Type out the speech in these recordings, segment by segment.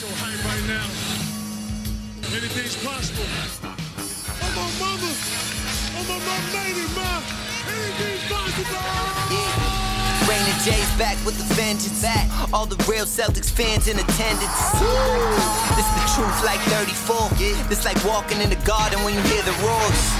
so hype right now. Anything's possible. I'm on mama. I'm on my lady, ma. Anything's possible. J's back with the vengeance. Back. All the real Celtics fans in attendance. This is the truth like 34. This like walking in the garden when you hear the roars.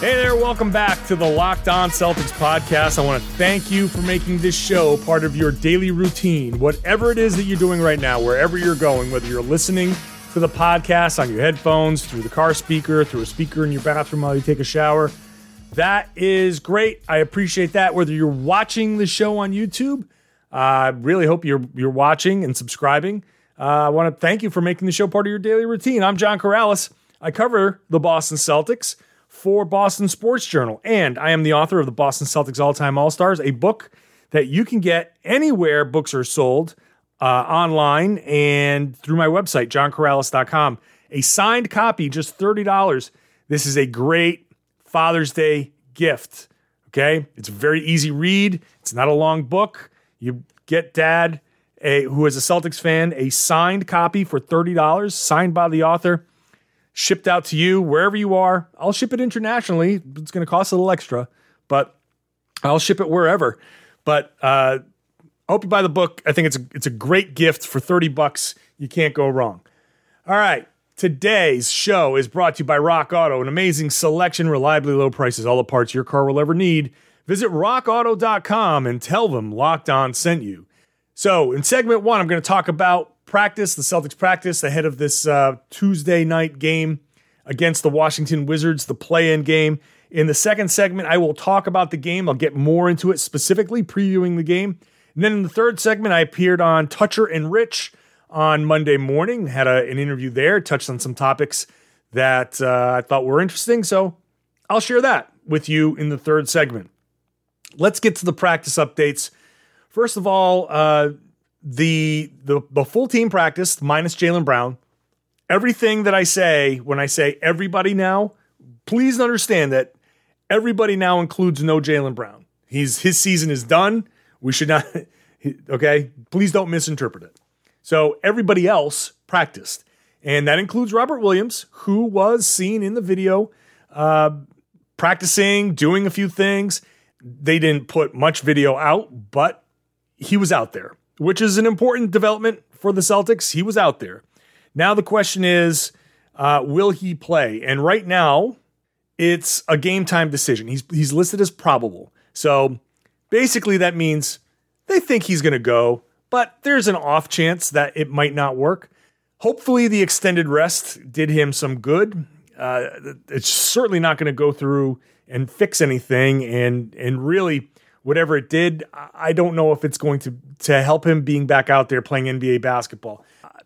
Hey there, welcome back to the Locked On Celtics podcast. I want to thank you for making this show part of your daily routine. Whatever it is that you're doing right now, wherever you're going, whether you're listening to the podcast on your headphones, through the car speaker, through a speaker in your bathroom while you take a shower, that is great. I appreciate that. Whether you're watching the show on YouTube, I uh, really hope you're you're watching and subscribing. Uh, I want to thank you for making the show part of your daily routine. I'm John Karalis. I cover the Boston Celtics for Boston Sports Journal. And I am the author of the Boston Celtics All Time All Stars, a book that you can get anywhere books are sold uh, online and through my website, johnkaralis.com. A signed copy, just $30. This is a great Father's Day gift. Okay. It's a very easy read, it's not a long book. You get dad, a, who is a Celtics fan, a signed copy for $30, signed by the author shipped out to you wherever you are. I'll ship it internationally. It's going to cost a little extra, but I'll ship it wherever. But uh, I hope you buy the book. I think it's a, it's a great gift for 30 bucks. You can't go wrong. All right. Today's show is brought to you by Rock Auto, an amazing selection, reliably low prices, all the parts your car will ever need. Visit rockauto.com and tell them Locked On sent you. So, in segment one, I'm going to talk about practice, the Celtics practice ahead of this uh, Tuesday night game against the Washington Wizards, the play in game. In the second segment, I will talk about the game. I'll get more into it specifically, previewing the game. And then in the third segment, I appeared on Toucher and Rich on Monday morning, had a, an interview there, touched on some topics that uh, I thought were interesting. So I'll share that with you in the third segment. Let's get to the practice updates. First of all, uh, the the the full team practice minus Jaylen Brown. Everything that I say when I say everybody now, please understand that everybody now includes no Jaylen Brown. He's his season is done. We should not. Okay, please don't misinterpret it. So everybody else practiced, and that includes Robert Williams, who was seen in the video uh, practicing, doing a few things. They didn't put much video out, but he was out there which is an important development for the Celtics. He was out there. Now the question is, uh, will he play? And right now, it's a game time decision. He's he's listed as probable. So basically, that means they think he's going to go, but there's an off chance that it might not work. Hopefully, the extended rest did him some good. Uh, it's certainly not going to go through and fix anything, and and really whatever it did, I don't know if it's going to to help him being back out there playing NBA basketball.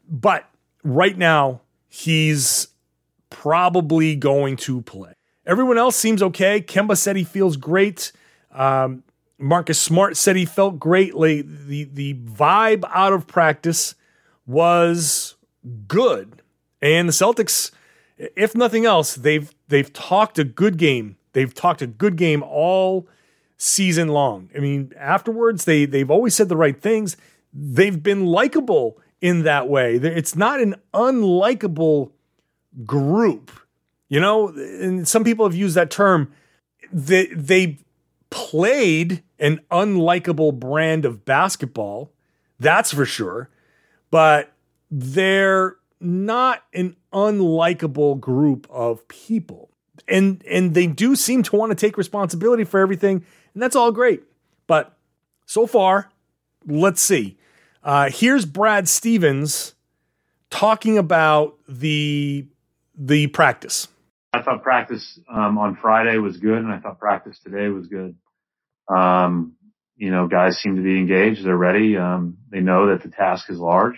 But right now, he's probably going to play. Everyone else seems okay. Kemba said he feels great. Um, Marcus Smart said he felt great. The the vibe out of practice was good, and the Celtics, if nothing else, they've they've talked a good game. They've talked a good game all season long. I mean, afterwards they they've always said the right things. They've been likable in that way. It's not an unlikable group. You know, and some people have used that term. They they played an unlikable brand of basketball. That's for sure. But they're not an unlikable group of people. And and they do seem to want to take responsibility for everything and that's all great. But so far, let's see. Uh, here's Brad Stevens talking about the the practice. I thought practice um, on Friday was good, and I thought practice today was good. Um, you know, guys seem to be engaged. They're ready. Um, they know that the task is large.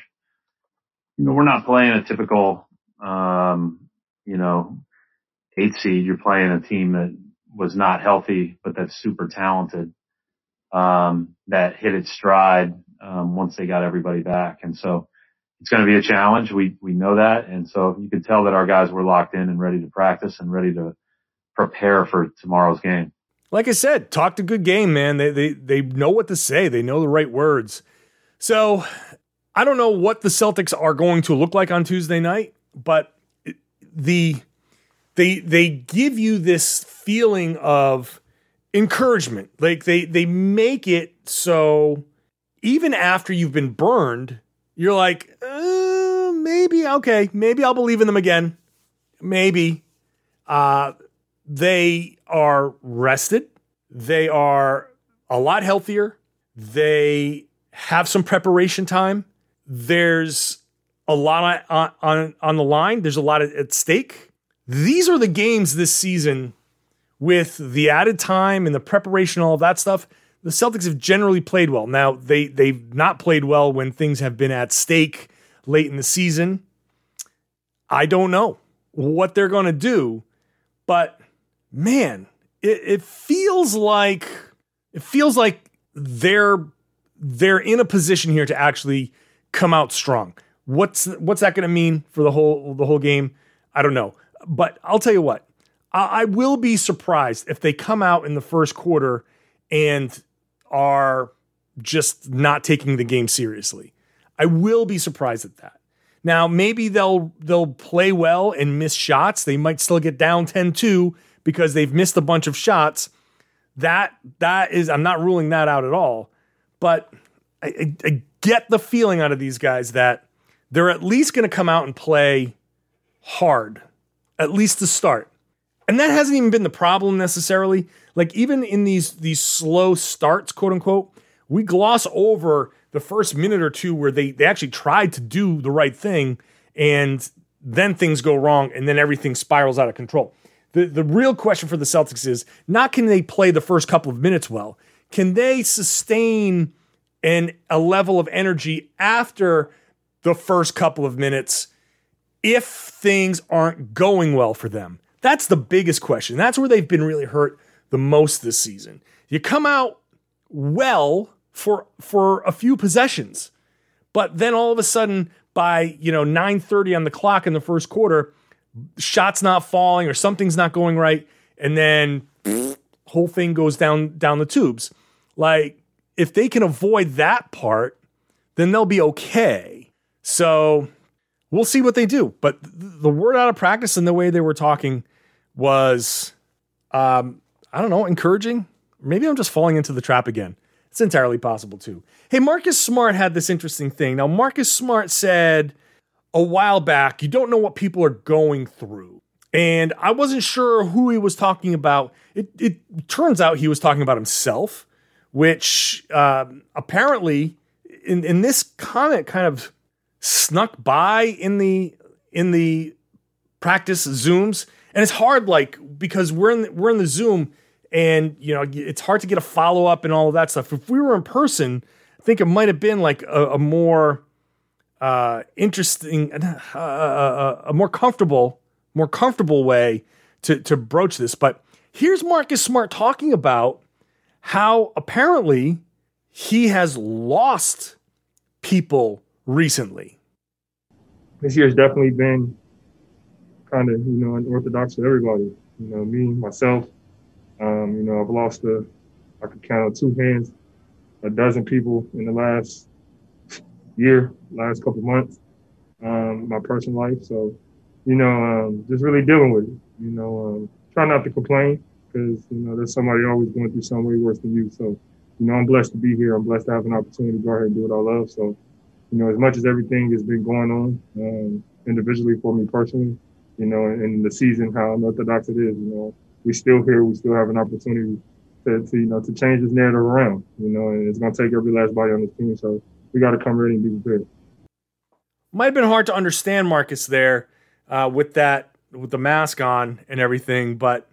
You know, we're not playing a typical, um, you know, eight seed, you're playing a team that was not healthy, but that's super talented, um, that hit its stride, um, once they got everybody back. And so it's going to be a challenge. We, we know that. And so you could tell that our guys were locked in and ready to practice and ready to prepare for tomorrow's game. Like I said, talked a good game, man. They, they, they know what to say. They know the right words. So I don't know what the Celtics are going to look like on Tuesday night, but the they they give you this feeling of encouragement. Like they they make it so even after you've been burned, you're like, uh, maybe okay, maybe I'll believe in them again. Maybe. Uh, they are rested. They are a lot healthier. They have some preparation time. There's a lot on, on, on the line. There's a lot at stake. These are the games this season with the added time and the preparation, all of that stuff. The Celtics have generally played well. Now they they've not played well when things have been at stake late in the season. I don't know what they're going to do, but man, it, it feels like it feels like they're they're in a position here to actually come out strong. What's what's that going to mean for the whole the whole game? I don't know, but I'll tell you what. I, I will be surprised if they come out in the first quarter and are just not taking the game seriously. I will be surprised at that. Now, maybe they'll they'll play well and miss shots. They might still get down 10-2 because they've missed a bunch of shots. That that is I'm not ruling that out at all. But I, I, I get the feeling out of these guys that they're at least going to come out and play hard, at least to start. And that hasn't even been the problem necessarily. Like even in these these slow starts, quote unquote, we gloss over the first minute or two where they they actually tried to do the right thing and then things go wrong and then everything spirals out of control. The the real question for the Celtics is not can they play the first couple of minutes well? Can they sustain and a level of energy after the first couple of minutes if things aren't going well for them? That's the biggest question. That's where they've been really hurt the most this season. You come out well for for a few possessions, but then all of a sudden by, you know, 9:30 on the clock in the first quarter, shots not falling or something's not going right and then pff, whole thing goes down down the tubes. Like if they can avoid that part, then they'll be okay. So we'll see what they do. But the word out of practice and the way they were talking was, um, I don't know, encouraging. Maybe I'm just falling into the trap again. It's entirely possible too. Hey, Marcus Smart had this interesting thing. Now, Marcus Smart said a while back, you don't know what people are going through. And I wasn't sure who he was talking about. It, it turns out he was talking about himself which uh, apparently in, in this comment kind of snuck by in the in the practice zooms. And it's hard like because we're in the, we're in the zoom and you know it's hard to get a follow up and all of that stuff. If we were in person i think it might have been like a, a more uh, interesting uh, uh, uh, a more comfortable more comfortable way to to broach this. But here's marcus smart talking about how apparently he has lost people recently. This year has definitely been kind of, you know, unorthodox for everybody. You know, me, myself, um, you know, I've lost a, I could count on two hands, a dozen people in the last year, last couple months, um, my personal life. So, you know, um, just really dealing with it. You know, um, try not to complain because you know there's somebody always going through something way worse than you. So, you know, I'm blessed to be here. I'm blessed to have an opportunity to go ahead and do what I love. So, you know, as much as everything has been going on um, individually for me personally, you know, in the season, how unorthodox it is, you know, we still here. We still have an opportunity to, to you know to change this narrative around. You know, and it's going to take every last body on this team. So we got to come ready and be prepared. Might have been hard to understand Marcus there uh, with that with the mask on and everything, but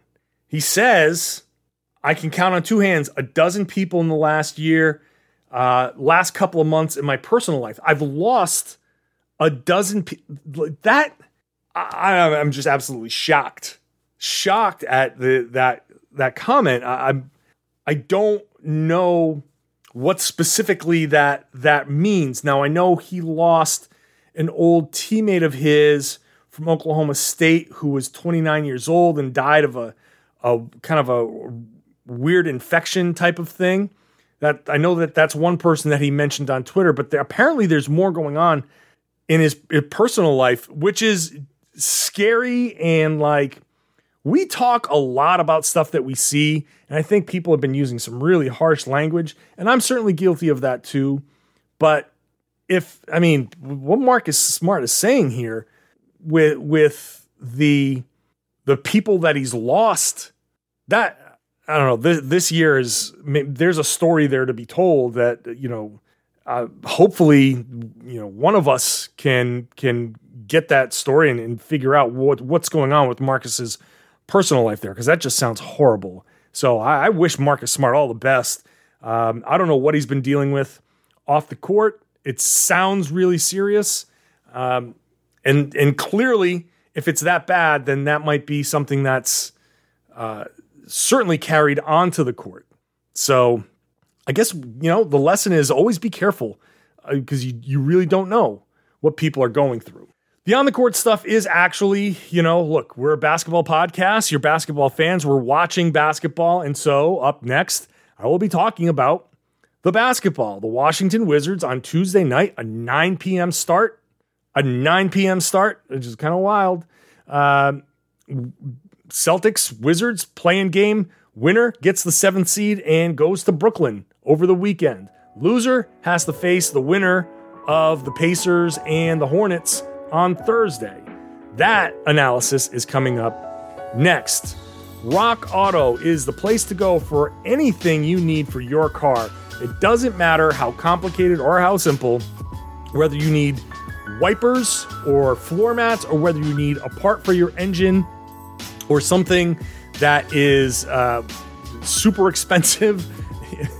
he says, I can count on two hands a dozen people in the last year, uh, last couple of months in my personal life. I've lost a dozen people. That I, I'm just absolutely shocked, shocked at the that that comment. I, I'm I don't know what specifically that that means. Now I know he lost an old teammate of his from Oklahoma State who was 29 years old and died of a a kind of a weird infection type of thing. That I know that that's one person that he mentioned on Twitter, but there, apparently there's more going on in his, his personal life, which is scary and like we talk a lot about stuff that we see, and I think people have been using some really harsh language, and I'm certainly guilty of that too. But if I mean what Marcus Smart is saying here with with the the people that he's lost, that I don't know. This, this year is there's a story there to be told that you know. Uh, hopefully, you know, one of us can can get that story and, and figure out what what's going on with Marcus's personal life there because that just sounds horrible. So I, I, wish Marcus Smart all the best. Um, I don't know what he's been dealing with off the court. It sounds really serious, um, and and clearly, if it's that bad, then that might be something that's uh, certainly carried onto the court. So I guess, you know, the lesson is always be careful because uh, you, you really don't know what people are going through. The on the court stuff is actually, you know, look, we're a basketball podcast. You're basketball fans. We're watching basketball. And so up next, I will be talking about the basketball. The Washington Wizards on Tuesday night, a 9 p.m. start. A 9 p.m. start, which is kind of wild. Uh, Celtics Wizards playing game. Winner gets the seventh seed and goes to Brooklyn over the weekend. Loser has to face the winner of the Pacers and the Hornets on Thursday. That analysis is coming up next. Rock Auto is the place to go for anything you need for your car. It doesn't matter how complicated or how simple, whether you need wipers or floor mats or whether you need a part for your engine or something that is uh, super expensive,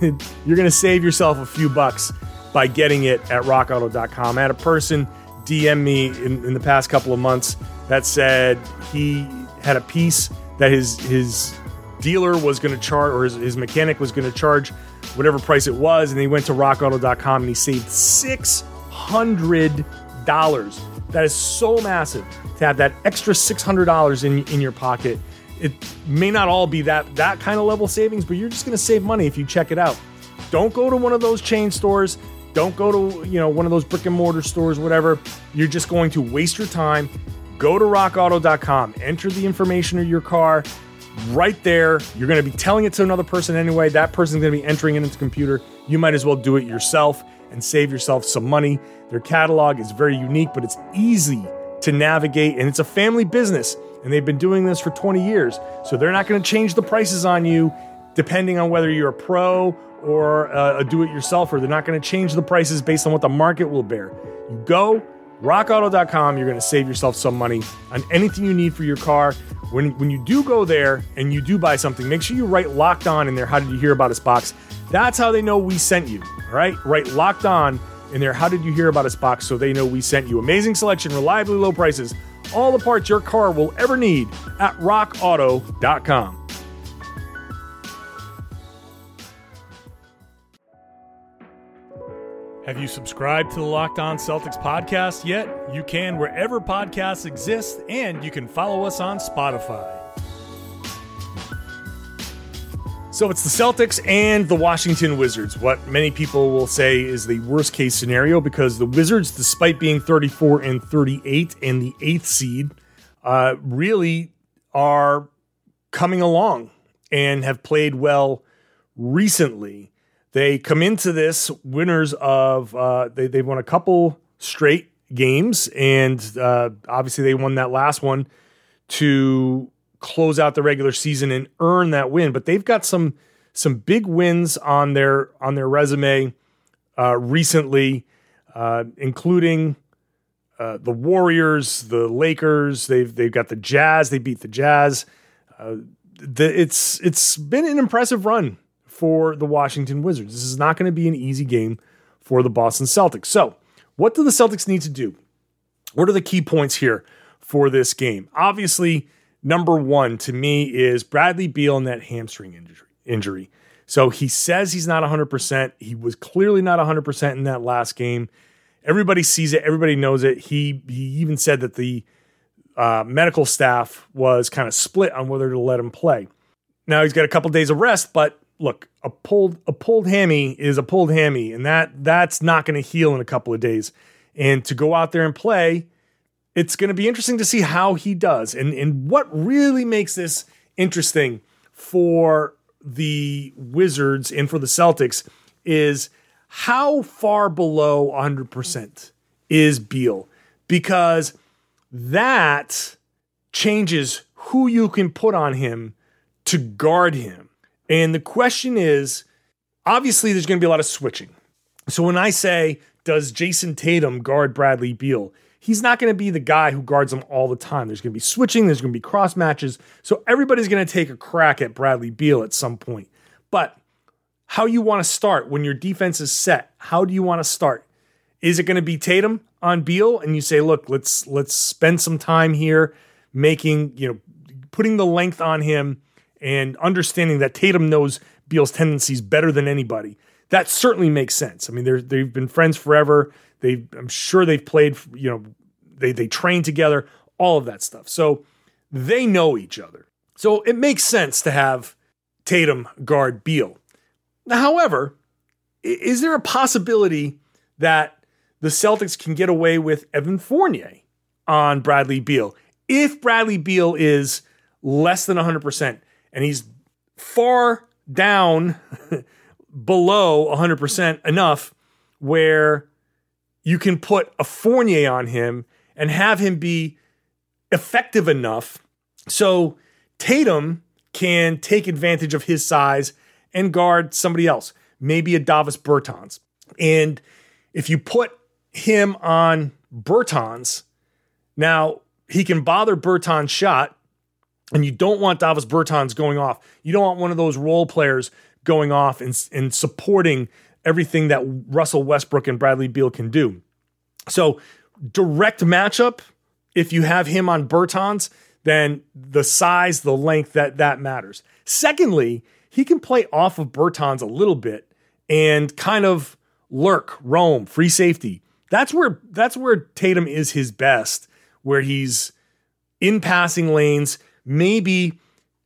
you're going to save yourself a few bucks by getting it at rockauto.com. I had a person DM me in, in the past couple of months that said he had a piece that his his dealer was going to charge or his, his mechanic was going to charge whatever price it was and he went to rockauto.com and he saved $600 that is so massive to have that extra $600 in, in your pocket. It may not all be that, that kind of level savings, but you're just going to save money if you check it out. Don't go to one of those chain stores. Don't go to, you know, one of those brick and mortar stores, whatever. You're just going to waste your time. Go to rockauto.com, enter the information of your car right there. You're going to be telling it to another person anyway. That person's going to be entering it into the computer. You might as well do it yourself and save yourself some money. Their catalog is very unique, but it's easy to navigate, and it's a family business, and they've been doing this for 20 years. So they're not going to change the prices on you depending on whether you're a pro or a do it yourselfer. They're not going to change the prices based on what the market will bear. You go, rockauto.com, you're going to save yourself some money on anything you need for your car. When, when you do go there and you do buy something, make sure you write locked on in there. How did you hear about us box? That's how they know we sent you. All right, write locked on in there, how did you hear about us box so they know we sent you? Amazing selection, reliably low prices, all the parts your car will ever need at rockauto.com. Have you subscribed to the Locked On Celtics podcast yet? You can wherever podcasts exist, and you can follow us on Spotify. So it's the Celtics and the Washington Wizards, what many people will say is the worst case scenario because the Wizards, despite being 34 and 38 and the eighth seed, uh, really are coming along and have played well recently. They come into this winners of, uh, they, they've won a couple straight games, and uh, obviously they won that last one to close out the regular season and earn that win. But they've got some some big wins on their on their resume uh, recently, uh, including uh, the Warriors, the Lakers. They've they've got the Jazz. They beat the Jazz. Uh, the, it's it's been an impressive run for the Washington Wizards. This is not going to be an easy game for the Boston Celtics. So, what do the Celtics need to do? What are the key points here for this game. Obviously, number one to me is Bradley Beal and that hamstring injury. So he says he's not 100%. He was clearly not 100% in that last game. Everybody sees it. Everybody knows it. He he even said that the uh, medical staff was kind of split on whether to let him play. Now he's got a couple days of rest, but look, a pulled a pulled hammy is a pulled hammy, and that that's not going to heal in a couple of days. And to go out there and play, it's going to be interesting to see how he does. And and what really makes this interesting for the Wizards and for the Celtics is how far below 100% is Beal because that changes who you can put on him to guard him. And the question is obviously, there's going to be a lot of switching. So when I say, does Jayson Tatum guard Bradley Beal? He's not going to be the guy who guards him all the time. There's going to be switching, there's going to be cross matches. So everybody's going to take a crack at Bradley Beal at some point. But how you want to start when your defense is set, how do you want to start? Is it going to be Tatum on Beal and you say, look, let's let's spend some time here making, you know, putting the length on him and understanding that Tatum knows Beal's tendencies better than anybody. That certainly makes sense. I mean, they've been friends forever. They, I'm sure they've played, you know, they they train together, all of that stuff. So they know each other. So it makes sense to have Tatum guard Beal. Now, however, is there a possibility that the Celtics can get away with Evan Fournier on Bradley Beal if Bradley Beal is less than 100% and he's far down below 100% enough where you can put a Fournier on him and have him be effective enough so Tatum can take advantage of his size and guard somebody else, maybe a Davis Bertans. And if you put him on Bertans, now he can bother Bertans' shot, and you don't want Davis Bertans going off. You don't want one of those role players going off and, and supporting everything that Russell Westbrook and Bradley Beal can do. So, direct matchup, if you have him on Bertans, then the size, the length, that that matters. Secondly, he can play off of Bertans a little bit and kind of lurk, roam, free safety. That's where that's where Tatum is his best, where he's in passing lanes, maybe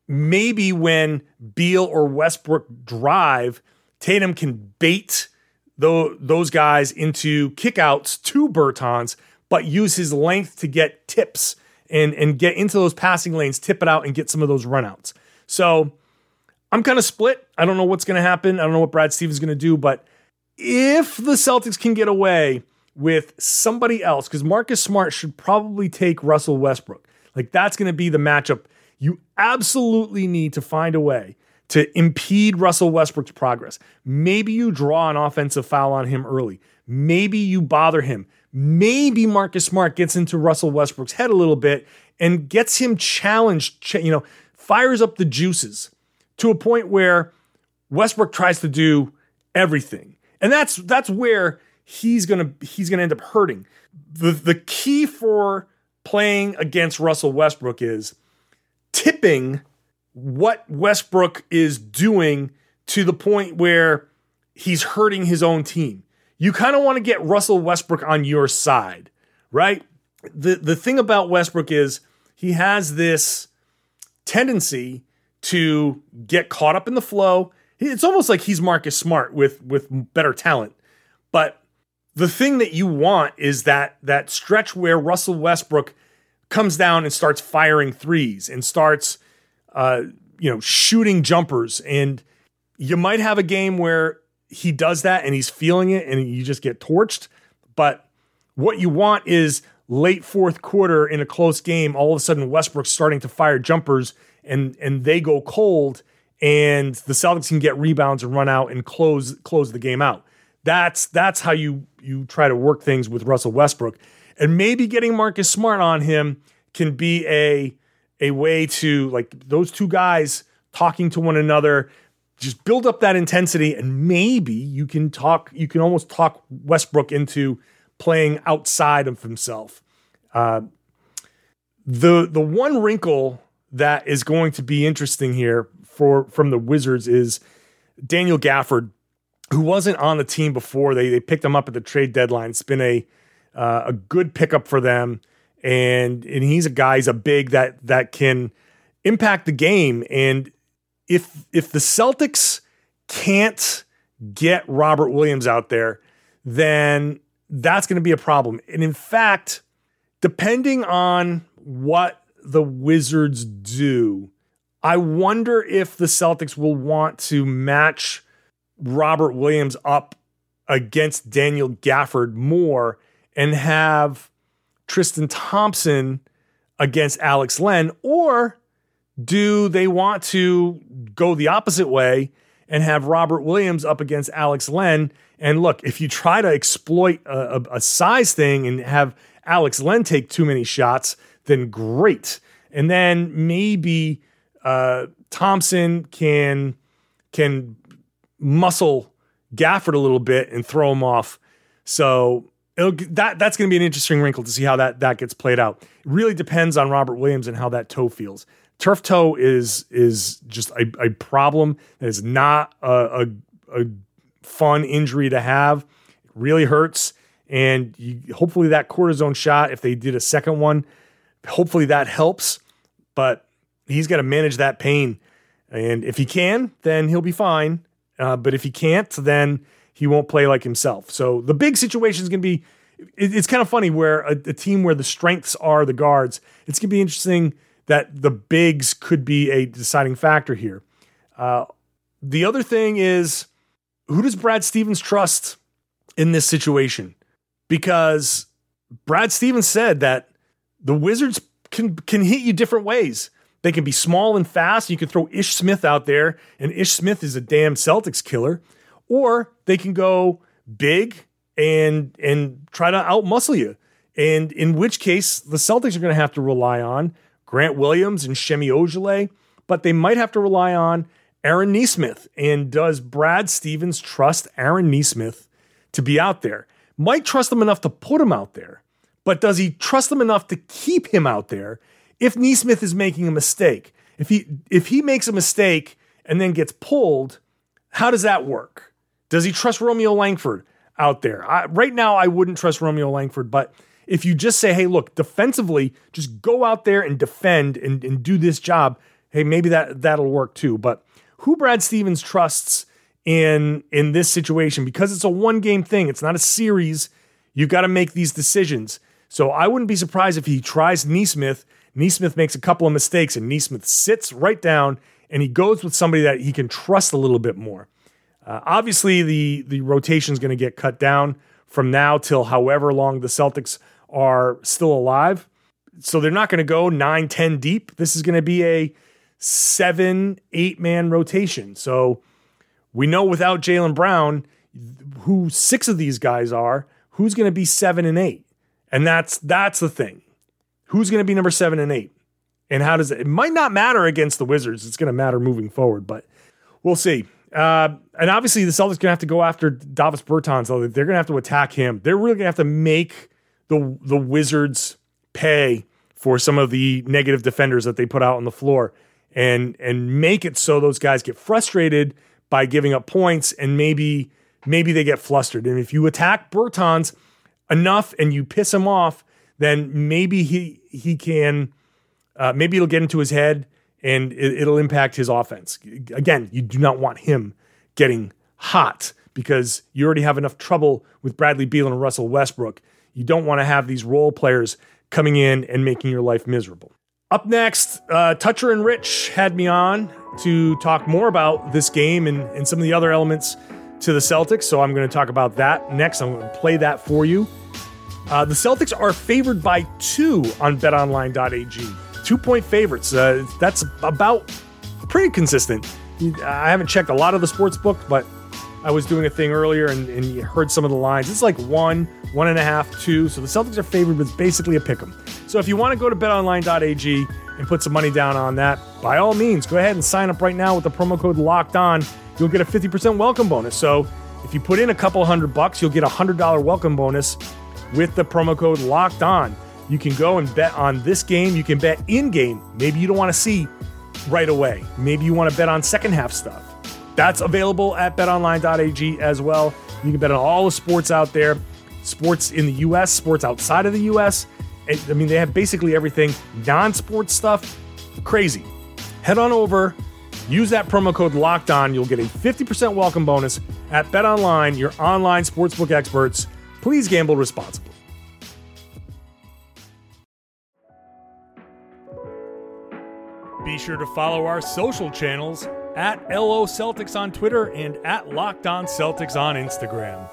maybe when Beal or Westbrook drive, Tatum can bait those guys into kickouts to Bertans, but use his length to get tips and and get into those passing lanes, tip it out, and get some of those runouts. So I'm kind of split. I don't know what's going to happen. I don't know what Brad Stevens is going to do, but if the Celtics can get away with somebody else, because Marcus Smart should probably take Russell Westbrook. Like that's going to be the matchup. You absolutely need to find a way to impede Russell Westbrook's progress. Maybe you draw an offensive foul on him early. Maybe you bother him. Maybe Marcus Smart gets into Russell Westbrook's head a little bit and gets him challenged, you know, fires up the juices to a point where Westbrook tries to do everything. And that's that's where he's gonna he's gonna end up hurting. The the key for playing against Russell Westbrook is tipping what Westbrook is doing to the point where he's hurting his own team. You kind of want to get Russell Westbrook on your side, right? The the thing about Westbrook is he has this tendency to get caught up in the flow. It's almost like he's Marcus Smart with with better talent. But the thing that you want is that that stretch where Russell Westbrook comes down and starts firing threes and starts uh, you know shooting jumpers. And you might have a game where he does that and he's feeling it and you just get torched. But what you want is late fourth quarter in a close game all of a sudden Westbrook's starting to fire jumpers and and they go cold and the Celtics can get rebounds and run out and close close the game out. That's that's how you you try to work things with Russell Westbrook. And maybe getting Marcus Smart on him can be a a way to like those two guys talking to one another, just build up that intensity and maybe you can talk you can almost talk Westbrook into playing outside of himself. Uh, The the one wrinkle that is going to be interesting here for from the Wizards is Daniel Gafford, who wasn't on the team before. They they picked him up at the trade deadline. It's been a uh, a good pickup for them, and and he's a guy. He's a big that that can impact the game. And if if the Celtics can't get Robert Williams out there, then that's going to be a problem. And in fact, depending on what the Wizards do, I wonder if the Celtics will want to match Robert Williams up against Daniel Gafford more and have Tristan Thompson against Alex Len, or do they want to go the opposite way and have Robert Williams up against Alex Len? And look, if you try to exploit a, a, a size thing and have Alex Len take too many shots, then great. And then maybe uh, Thompson can can muscle Gafford a little bit and throw him off. So that that's going to be an interesting wrinkle to see how that that gets played out. It really depends on Robert Williams and how that toe feels. Turf toe is is just a, a problem that is not a, a, a fun injury to have. It really hurts, and you, hopefully that cortisone shot, if they did a second one, hopefully that helps. But he's got to manage that pain, and if he can, then he'll be fine. Uh, but if he can't, then he won't play like himself. So the big situation is going to be. It, it's kind of funny where a, a team where the strengths are the guards. It's going to be interesting that the bigs could be a deciding factor here. Uh, the other thing is, who does Brad Stevens trust in this situation? Because Brad Stevens said that the Wizards can can hit you different ways. They can be small and fast. You can throw Ish Smith out there, and Ish Smith is a damn Celtics killer. Or they can go big and and try to outmuscle you. And in which case, the Celtics are going to have to rely on Grant Williams and Semi Ojeleye, but they might have to rely on Aaron Nesmith. And does Brad Stevens trust Aaron Nesmith to be out there? Might trust him enough to put him out there, but does he trust him enough to keep him out there if Nesmith is making a mistake? If he if he makes a mistake and then gets pulled, how does that work? Does he trust Romeo Langford out there? I, right now, I wouldn't trust Romeo Langford, but if you just say, hey, look, defensively, just go out there and defend and, and do this job, hey, maybe that that'll work too. But who Brad Stevens trusts in in this situation because it's a one game thing, it's not a series. You've got to make these decisions. So I wouldn't be surprised if he tries Nesmith Nesmith makes a couple of mistakes, and Nesmith sits right down and he goes with somebody that he can trust a little bit more. Uh, obviously, the the rotation is going to get cut down from now till however long the Celtics are still alive. So they're not going to go 9, 10 deep. This is going to be a seven, eight man rotation. So we know without Jaylen Brown, who six of these guys are, who's going to be seven and eight. And that's that's the thing. Who's going to be number seven and eight? And how does it? It might not matter against the Wizards. It's going to matter moving forward, but we'll see. Uh, and obviously, the Celtics to have to go after Davis Bertans. They're to have to attack him. They're really to have to make the the Wizards pay for some of the negative defenders that they put out on the floor and and make it so those guys get frustrated by giving up points and maybe maybe they get flustered. And if you attack Bertans enough and you piss him off, then maybe he he can uh, maybe it'll get into his head and it, it'll impact his offense. Again, you do not want him getting hot because you already have enough trouble with Bradley Beal and Russell Westbrook. You don't want to have these role players coming in and making your life miserable. Up next, uh, Toucher and Rich had me on to talk more about this game and, and some of the other elements to the Celtics. So I'm going to talk about that next. I'm going to play that for you. Uh, the Celtics are favored by two on betonline.ag. Two point favorites. Uh, that's about pretty consistent. I haven't checked a lot of the sports book, but I was doing a thing earlier and, and you heard some of the lines. It's like one, one and a half, two. So the Celtics are favored with basically a pick 'em. So if you want to go to betonline.ag and put some money down on that, by all means, go ahead and sign up right now with the promo code locked on. You'll get a 50% welcome bonus. So if you put in a couple hundred bucks, you'll get a $100 welcome bonus with the promo code locked on. You can go and bet on this game. You can bet in game. Maybe you don't want to see right away. Maybe you want to bet on second half stuff. That's available at betonline.ag as well. You can bet on all the sports out there sports in the US, sports outside of the US. I mean, they have basically everything non sports stuff. Crazy. Head on over, use that promo code locked on. You'll get a 50% welcome bonus at BetOnline, your online sportsbook experts. Please gamble responsibly. Be sure to follow our social channels at LO Celtics on Twitter and at Locked On Celtics on Instagram.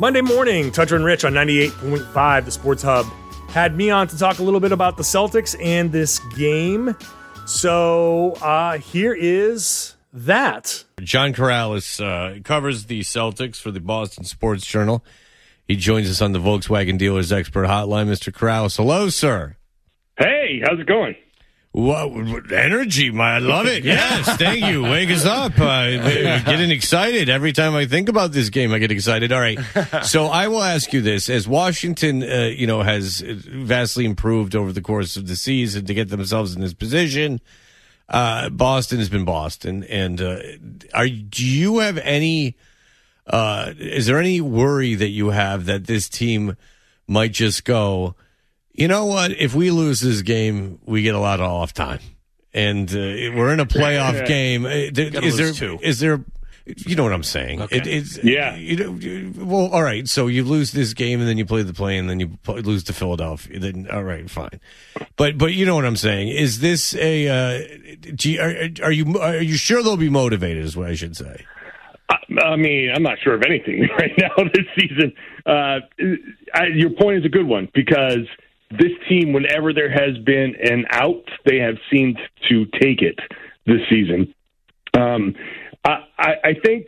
Monday morning, Toucher and Rich on 98.5, the Sports Hub, had me on to talk a little bit about the Celtics and this game. So uh, here is that. John Karalis uh, covers the Celtics for the Boston Sports Journal. He joins us on the Volkswagen Dealers Expert Hotline. Mr. Karalis, hello, sir. Hey, how's it going? What energy, my I love it. Yes, thank you. Wake us up. Uh, getting excited every time I think about this game. I get excited. All right. So I will ask you this: as Washington, uh, you know, has vastly improved over the course of the season to get themselves in this position, uh, Boston has been Boston. And uh, are do you have any? Uh, is there any worry that you have that this team might just go? You know what? If we lose this game, we get a lot of off time, and uh, we're in a playoff game. Uh, is there? Two. Is there? You know what I'm saying? Okay. It, it's yeah. You know, well, all right. So you lose this game, and then you play the play, and then you lose to Philadelphia. Then all right, fine. But but you know what I'm saying? Is this a? Uh, you, are, are you are you sure they'll be motivated? Is what I should say. I mean, I'm not sure of anything right now this season. Uh, I, your point is a good one because this team, whenever there has been an out, they have seemed to take it this season. Um, I, I think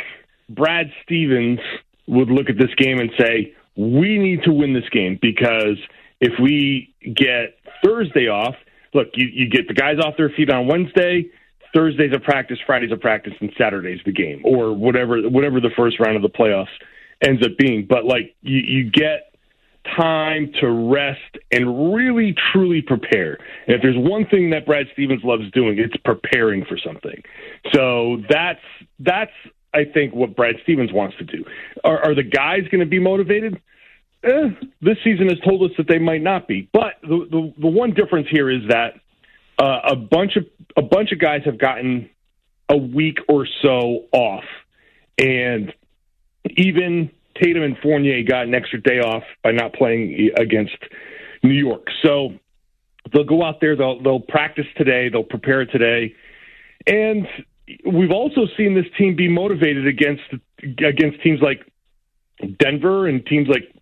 Brad Stevens would look at this game and say, we need to win this game because if we get Thursday off, look, you, you get the guys off their feet on Wednesday, Thursday's a practice, Friday's a practice, and Saturday's the game, or whatever whatever the first round of the playoffs ends up being. But like you, you get time to rest and really truly prepare. And if there's one thing that Brad Stevens loves doing, it's preparing for something. So that's that's I think what Brad Stevens wants to do. Are, are the guys going to be motivated? Eh, this season has told us that they might not be. But the the, the one difference here is that uh, a bunch of a bunch of guys have gotten a week or so off, and even Tatum and Fournier got an extra day off by not playing against New York. So they'll go out there, they'll they'll practice today, they'll prepare today, and we've also seen this team be motivated against against teams like Denver and teams like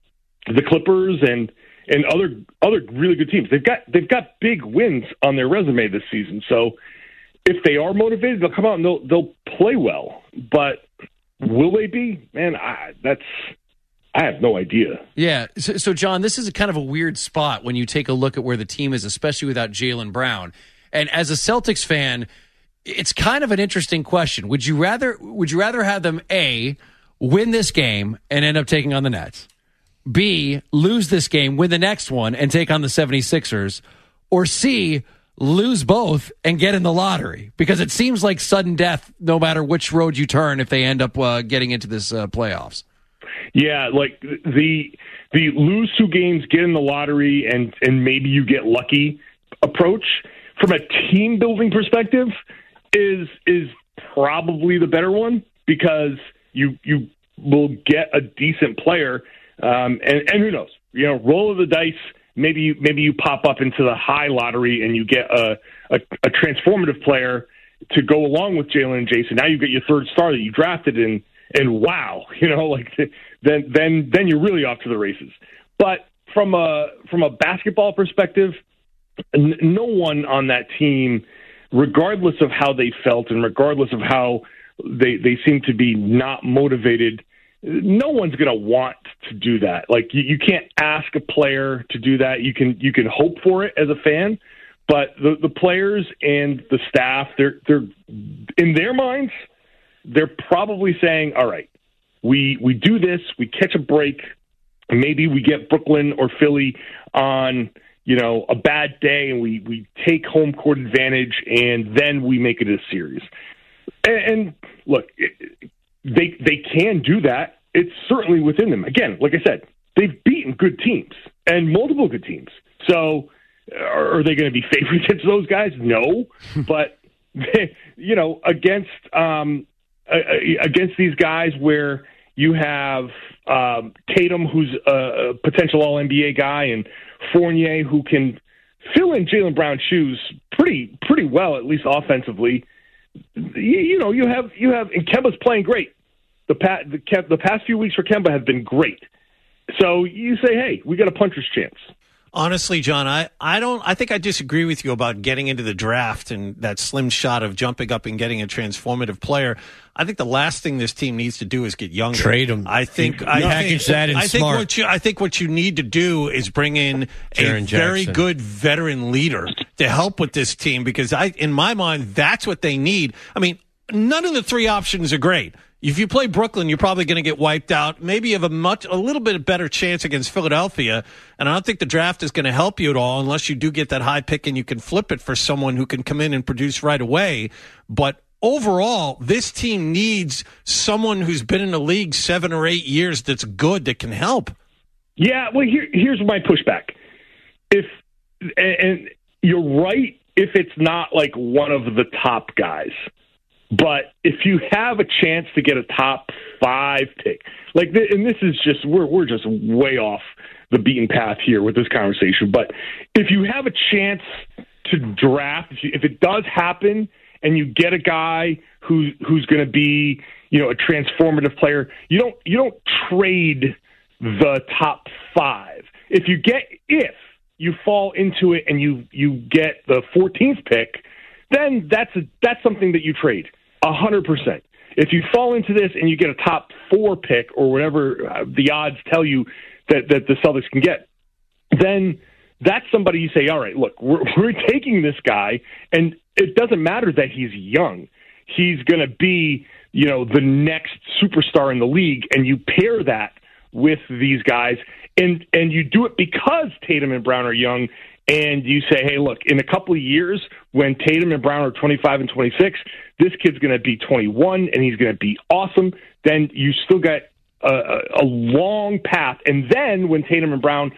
the Clippers and and other other really good teams. They've got they've got big wins on their resume this season. So if they are motivated, they'll come out and they'll they'll play well. But Will they be? Man, I, that's I have no idea. Yeah. So, so, John, this is a kind of a weird spot when you take a look at where the team is, especially without Jaylen Brown. And as a Celtics fan, it's kind of an interesting question. Would you rather would you rather have them a win this game and end up taking on the Nets? B lose this game, win the next one and take on the 76ers or C lose both and get in the lottery because it seems like sudden death no matter which road you turn if they end up uh, getting into this uh, playoffs. Yeah, like the the lose two games, get in the lottery, and and maybe you get lucky approach from a team building perspective is is probably the better one because you you will get a decent player, um, and and who knows, you know, roll of the dice maybe you, maybe you pop up into the high lottery and you get a, a, a transformative player to go along with Jaylen and Jayson. Now you get your third star that you drafted and and wow, you know, like then then then you're really off to the races. But from a from a basketball perspective, n- no one on that team, regardless of how they felt and regardless of how they they seem to be not motivated no one's going to want to do that. Like you, you can't ask a player to do that. You can you can hope for it as a fan, but the the players and the staff, they're they're in their minds, they're probably saying, "All right, we we do this, we catch a break, maybe we get Brooklyn or Philly on you know a bad day and we we take home court advantage and then we make it a series. And, and look, they they can do that. It's certainly within them. Again, like I said, they've beaten good teams and multiple good teams. So are, they going to be favored against those guys? No, but you know against um, against these guys where you have um, Tatum, who's a potential All NBA guy, and Fournier, who can fill in Jaylen Brown's shoes pretty pretty well, at least offensively. You, you know, you have you have and Kemba's playing great. The, pa- the, the past few weeks for Kemba have been great. So you say, hey, we got a puncher's chance. Honestly, John, I, I don't I think I disagree with you about getting into the draft and that slim shot of jumping up and getting a transformative player. I think the last thing this team needs to do is get younger. Trade him. I think I package think, that and I think smart. what you I think what you need to do is bring in Jaren a very good veteran leader to help with this team because I in my mind that's what they need. I mean, none of the three options are great. If you play Brooklyn, you're probably going to get wiped out. Maybe you have a much, a little bit better chance against Philadelphia. And I don't think the draft is going to help you at all unless you do get that high pick and you can flip it for someone who can come in and produce right away. But overall, this team needs someone who's been in the league seven or eight years that's good that can help. Yeah, well, here, here's my pushback. If and, and you're right, if it's not like one of the top guys. But if you have a chance to get a top five pick, like, and this is just we're we're just way off the beaten path here with this conversation. But if you have a chance to draft, if, you, if it does happen, and you get a guy who who's going to be, you know, a transformative player, you don't you don't trade the top five. If you get if you fall into it and you you get the 14th pick, then that's a, that's something that you trade a hundred percent. If you fall into this and you get a top four pick or whatever uh, the odds tell you that that the Celtics can get, then that's somebody you say, all right, look, we're, we're taking this guy, and it doesn't matter that he's young. He's going to be, you know, the next superstar in the league, and you pair that with these guys, and and you do it because Tatum and Brown are young, and you say, hey, look, in a couple of years, when Tatum and Brown are 25 and 26, this kid's going to be 21 and he's going to be awesome. Then you still got a, a long path. And then when Tatum and Brown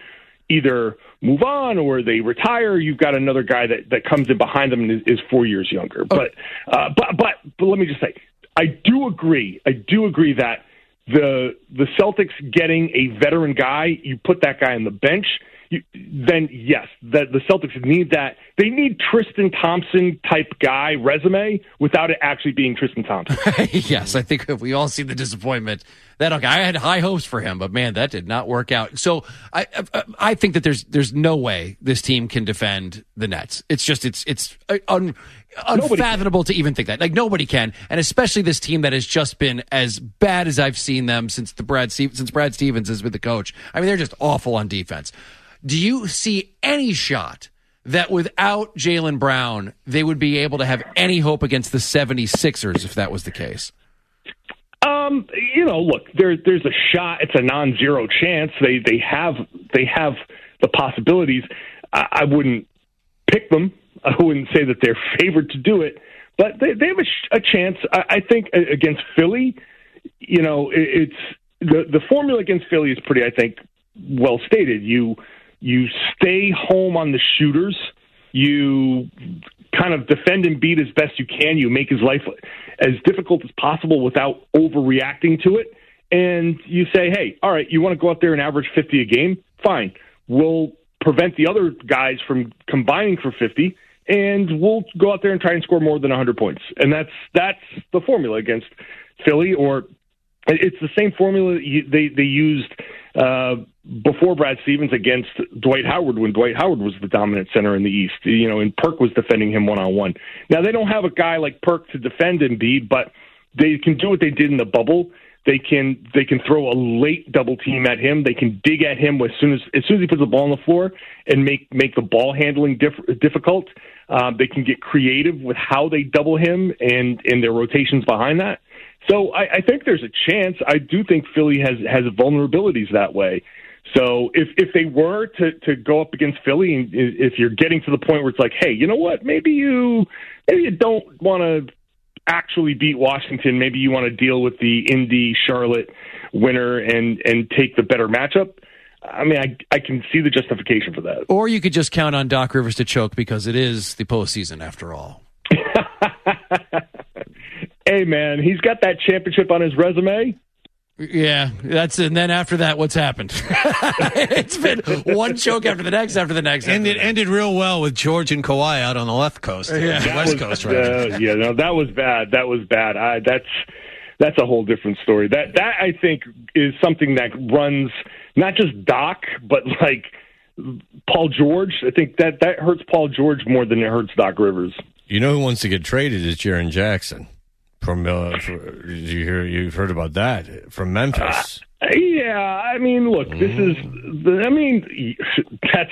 either move on or they retire, you've got another guy that, that comes in behind them and is, is four years younger. But, uh, but, but, but let me just say, I do agree. I do agree that the the Celtics getting a veteran guy, you put that guy on the bench you, then yes, that the Celtics need that. They need Tristan Thompson type guy resume without it actually being Tristan Thompson. yes, I think we all see the disappointment. That okay, I had high hopes for him, but man, that did not work out. So I I think that there's there's no way this team can defend the Nets. It's just it's it's un, unfathomable to even think that. Like nobody can, and especially this team that has just been as bad as I've seen them since the Brad since Brad Stevens has been the coach. I mean, they're just awful on defense. Do you see any shot that without Jaylen Brown, they would be able to have any hope against the 76ers if that was the case? Um, you know, look, there, there's a shot. It's a non-zero chance. They they have they have the possibilities. I, I wouldn't pick them. I wouldn't say that they're favored to do it, but they, they have a, a chance. I, I think against Philly, you know, it, it's the the formula against Philly is pretty. I think well stated. You you stay home on the shooters. You kind of defend and beat as best you can. You make his life as difficult as possible without overreacting to it. And you say, hey, all right, you want to go out there and average 50 a game? Fine. We'll prevent the other guys from combining for 50 and we'll go out there and try and score more than 100 points. And that's that's the formula against Philly or it's the same formula they they used uh, before Brad Stevens against Dwight Howard when Dwight Howard was the dominant center in the East. You know, and Perk was defending him one on one. Now they don't have a guy like Perk to defend Embiid, but they can do what they did in the bubble. They can they can throw a late double team at him. They can dig at him as soon as as soon as he puts the ball on the floor and make make the ball handling diff- difficult. Um, they can get creative with how they double him and and their rotations behind that. So I, I think there's a chance. I do think Philly has has vulnerabilities that way. So if if they were to to go up against Philly, and if you're getting to the point where it's like, hey, you know what? Maybe you maybe you don't want to actually beat Washington. Maybe you want to deal with the Indy Charlotte winner and and take the better matchup. I mean, I I can see the justification for that. Or you could just count on Doc Rivers to choke because it is the postseason after all. hey man, he's got that championship on his resume. Yeah, that's and then after that, what's happened? it's been one choke after the next, after the next. And it next. ended real well with George and Kawhi out on the left coast, Yeah. the west coast, right? Uh, yeah, no, that was bad. That was bad. I, that's that's a whole different story. That that I think is something that runs not just Doc, but like Paul George. I think that that hurts Paul George more than it hurts Doc Rivers. You know who wants to get traded is Jaren Jackson from. Uh, for, you hear? You've heard about that from Memphis. Yeah, I mean, look, this is. I mean, that's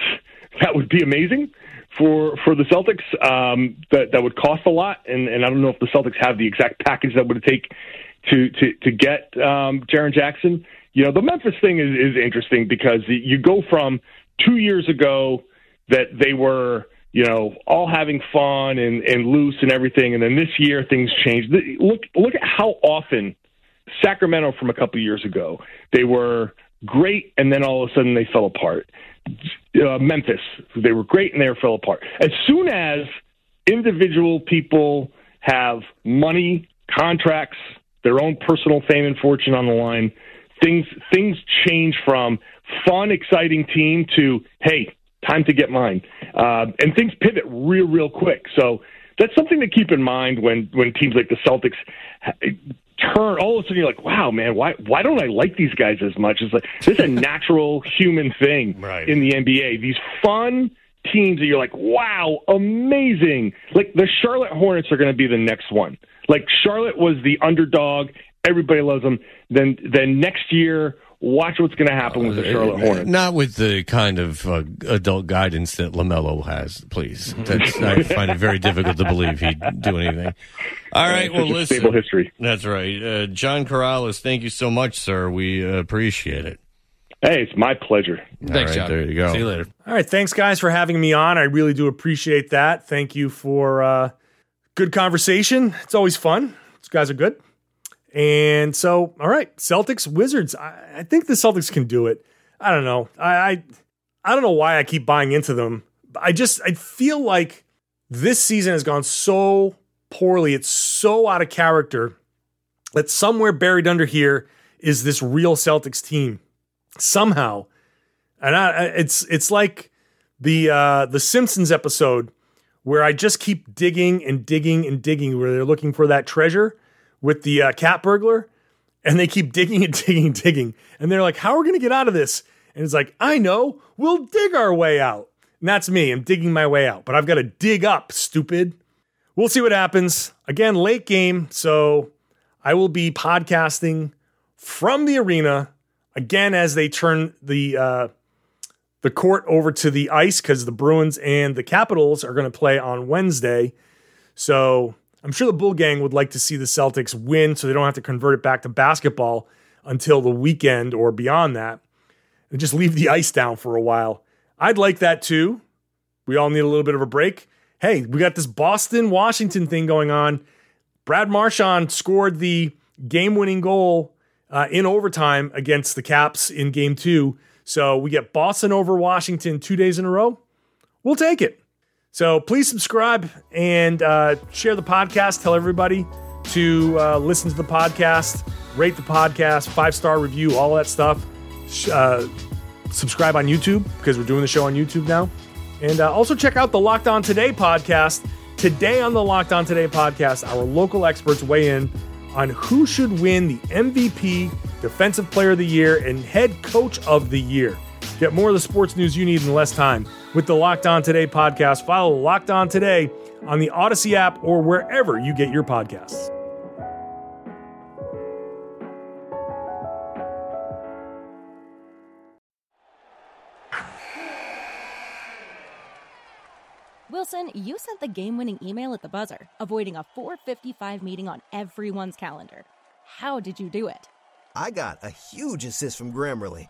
that would be amazing for for the Celtics. Um, that that would cost a lot, and and I don't know if the Celtics have the exact package that would take to to to get um, Jaren Jackson. You know, the Memphis thing is is interesting because you go from two years ago that they were you know all having fun and and loose and everything, and then this year things changed. Look look at how often Sacramento from a couple years ago. They were great, and then all of a sudden they fell apart. Uh, Memphis, they were great, and they fell apart. As soon as individual people have money, contracts, their own personal fame and fortune on the line, things things change from fun, exciting team to hey, time to get mine, uh, and things pivot real, real quick. So that's something to keep in mind when when teams like the Celtics ha- turn. All of a sudden, you're like, wow, man, why why don't I like these guys as much? It's like this is a natural human thing Right. in the NBA. These fun teams that you're like, wow, amazing. Like the Charlotte Hornets are going to be the next one. Like Charlotte was the underdog. Everybody loves them. Then then next year, watch what's going to happen with the Charlotte Hornets. Not with the kind of uh, adult guidance that LaMelo has, please. That's, I find it very difficult to believe he'd do anything. All right, well, Such a listen. stable history. That's right, uh, John Karalis. Thank you so much, sir. We uh, appreciate it. Hey, it's my pleasure. Thanks, All right, John. there you go. See you later. All right, thanks guys for having me on. I really do appreciate that. Thank you for uh, good conversation. It's always fun. These guys are good. And so, all right, Celtics, Wizards. I, I think the Celtics can do it. I don't know. I, I I don't know why I keep buying into them. I just I feel like this season has gone so poorly. It's so out of character that somewhere buried under here is this real Celtics team somehow. And I, it's it's like the uh, the Simpsons episode where I just keep digging and digging and digging where they're looking for that treasure with the uh, cat burglar, and they keep digging and digging and digging, and they're like, "How are we to get out of this?" And it's like, "I know, we'll dig our way out." And that's me. I'm digging my way out, but I've got to dig up, stupid. We'll see what happens. Again, late game, so I will be podcasting from the arena again as they turn the uh, the court over to the ice because the Bruins and the Capitals are going to play on Wednesday. So I'm sure the Bull Gang would like to see the Celtics win so they don't have to convert it back to basketball until the weekend or beyond that and just leave the ice down for a while. I'd like that too. We all need a little bit of a break. Hey, we got this Boston Washington thing going on. Brad Marchand scored the game winning goal uh, in overtime against the Caps in game two. So we get Boston over Washington two days in a row. We'll take it. So please subscribe and uh, share the podcast. Tell everybody to uh, listen to the podcast, rate the podcast, five star review, all that stuff. Uh, subscribe on YouTube because we're doing the show on YouTube now. And uh, also check out the Locked On Today podcast. Today on the Locked On Today podcast, our local experts weigh in on who should win the MVP, Defensive Player of the Year, and Head Coach of the Year. Get more of the sports news you need in less time with the Locked On Today podcast. Follow Locked On Today on the Odyssey app or wherever you get your podcasts. Wilson, you sent the game winning email at the buzzer, avoiding a 455 meeting on everyone's calendar. How did you do it? I got a huge assist from Grammarly.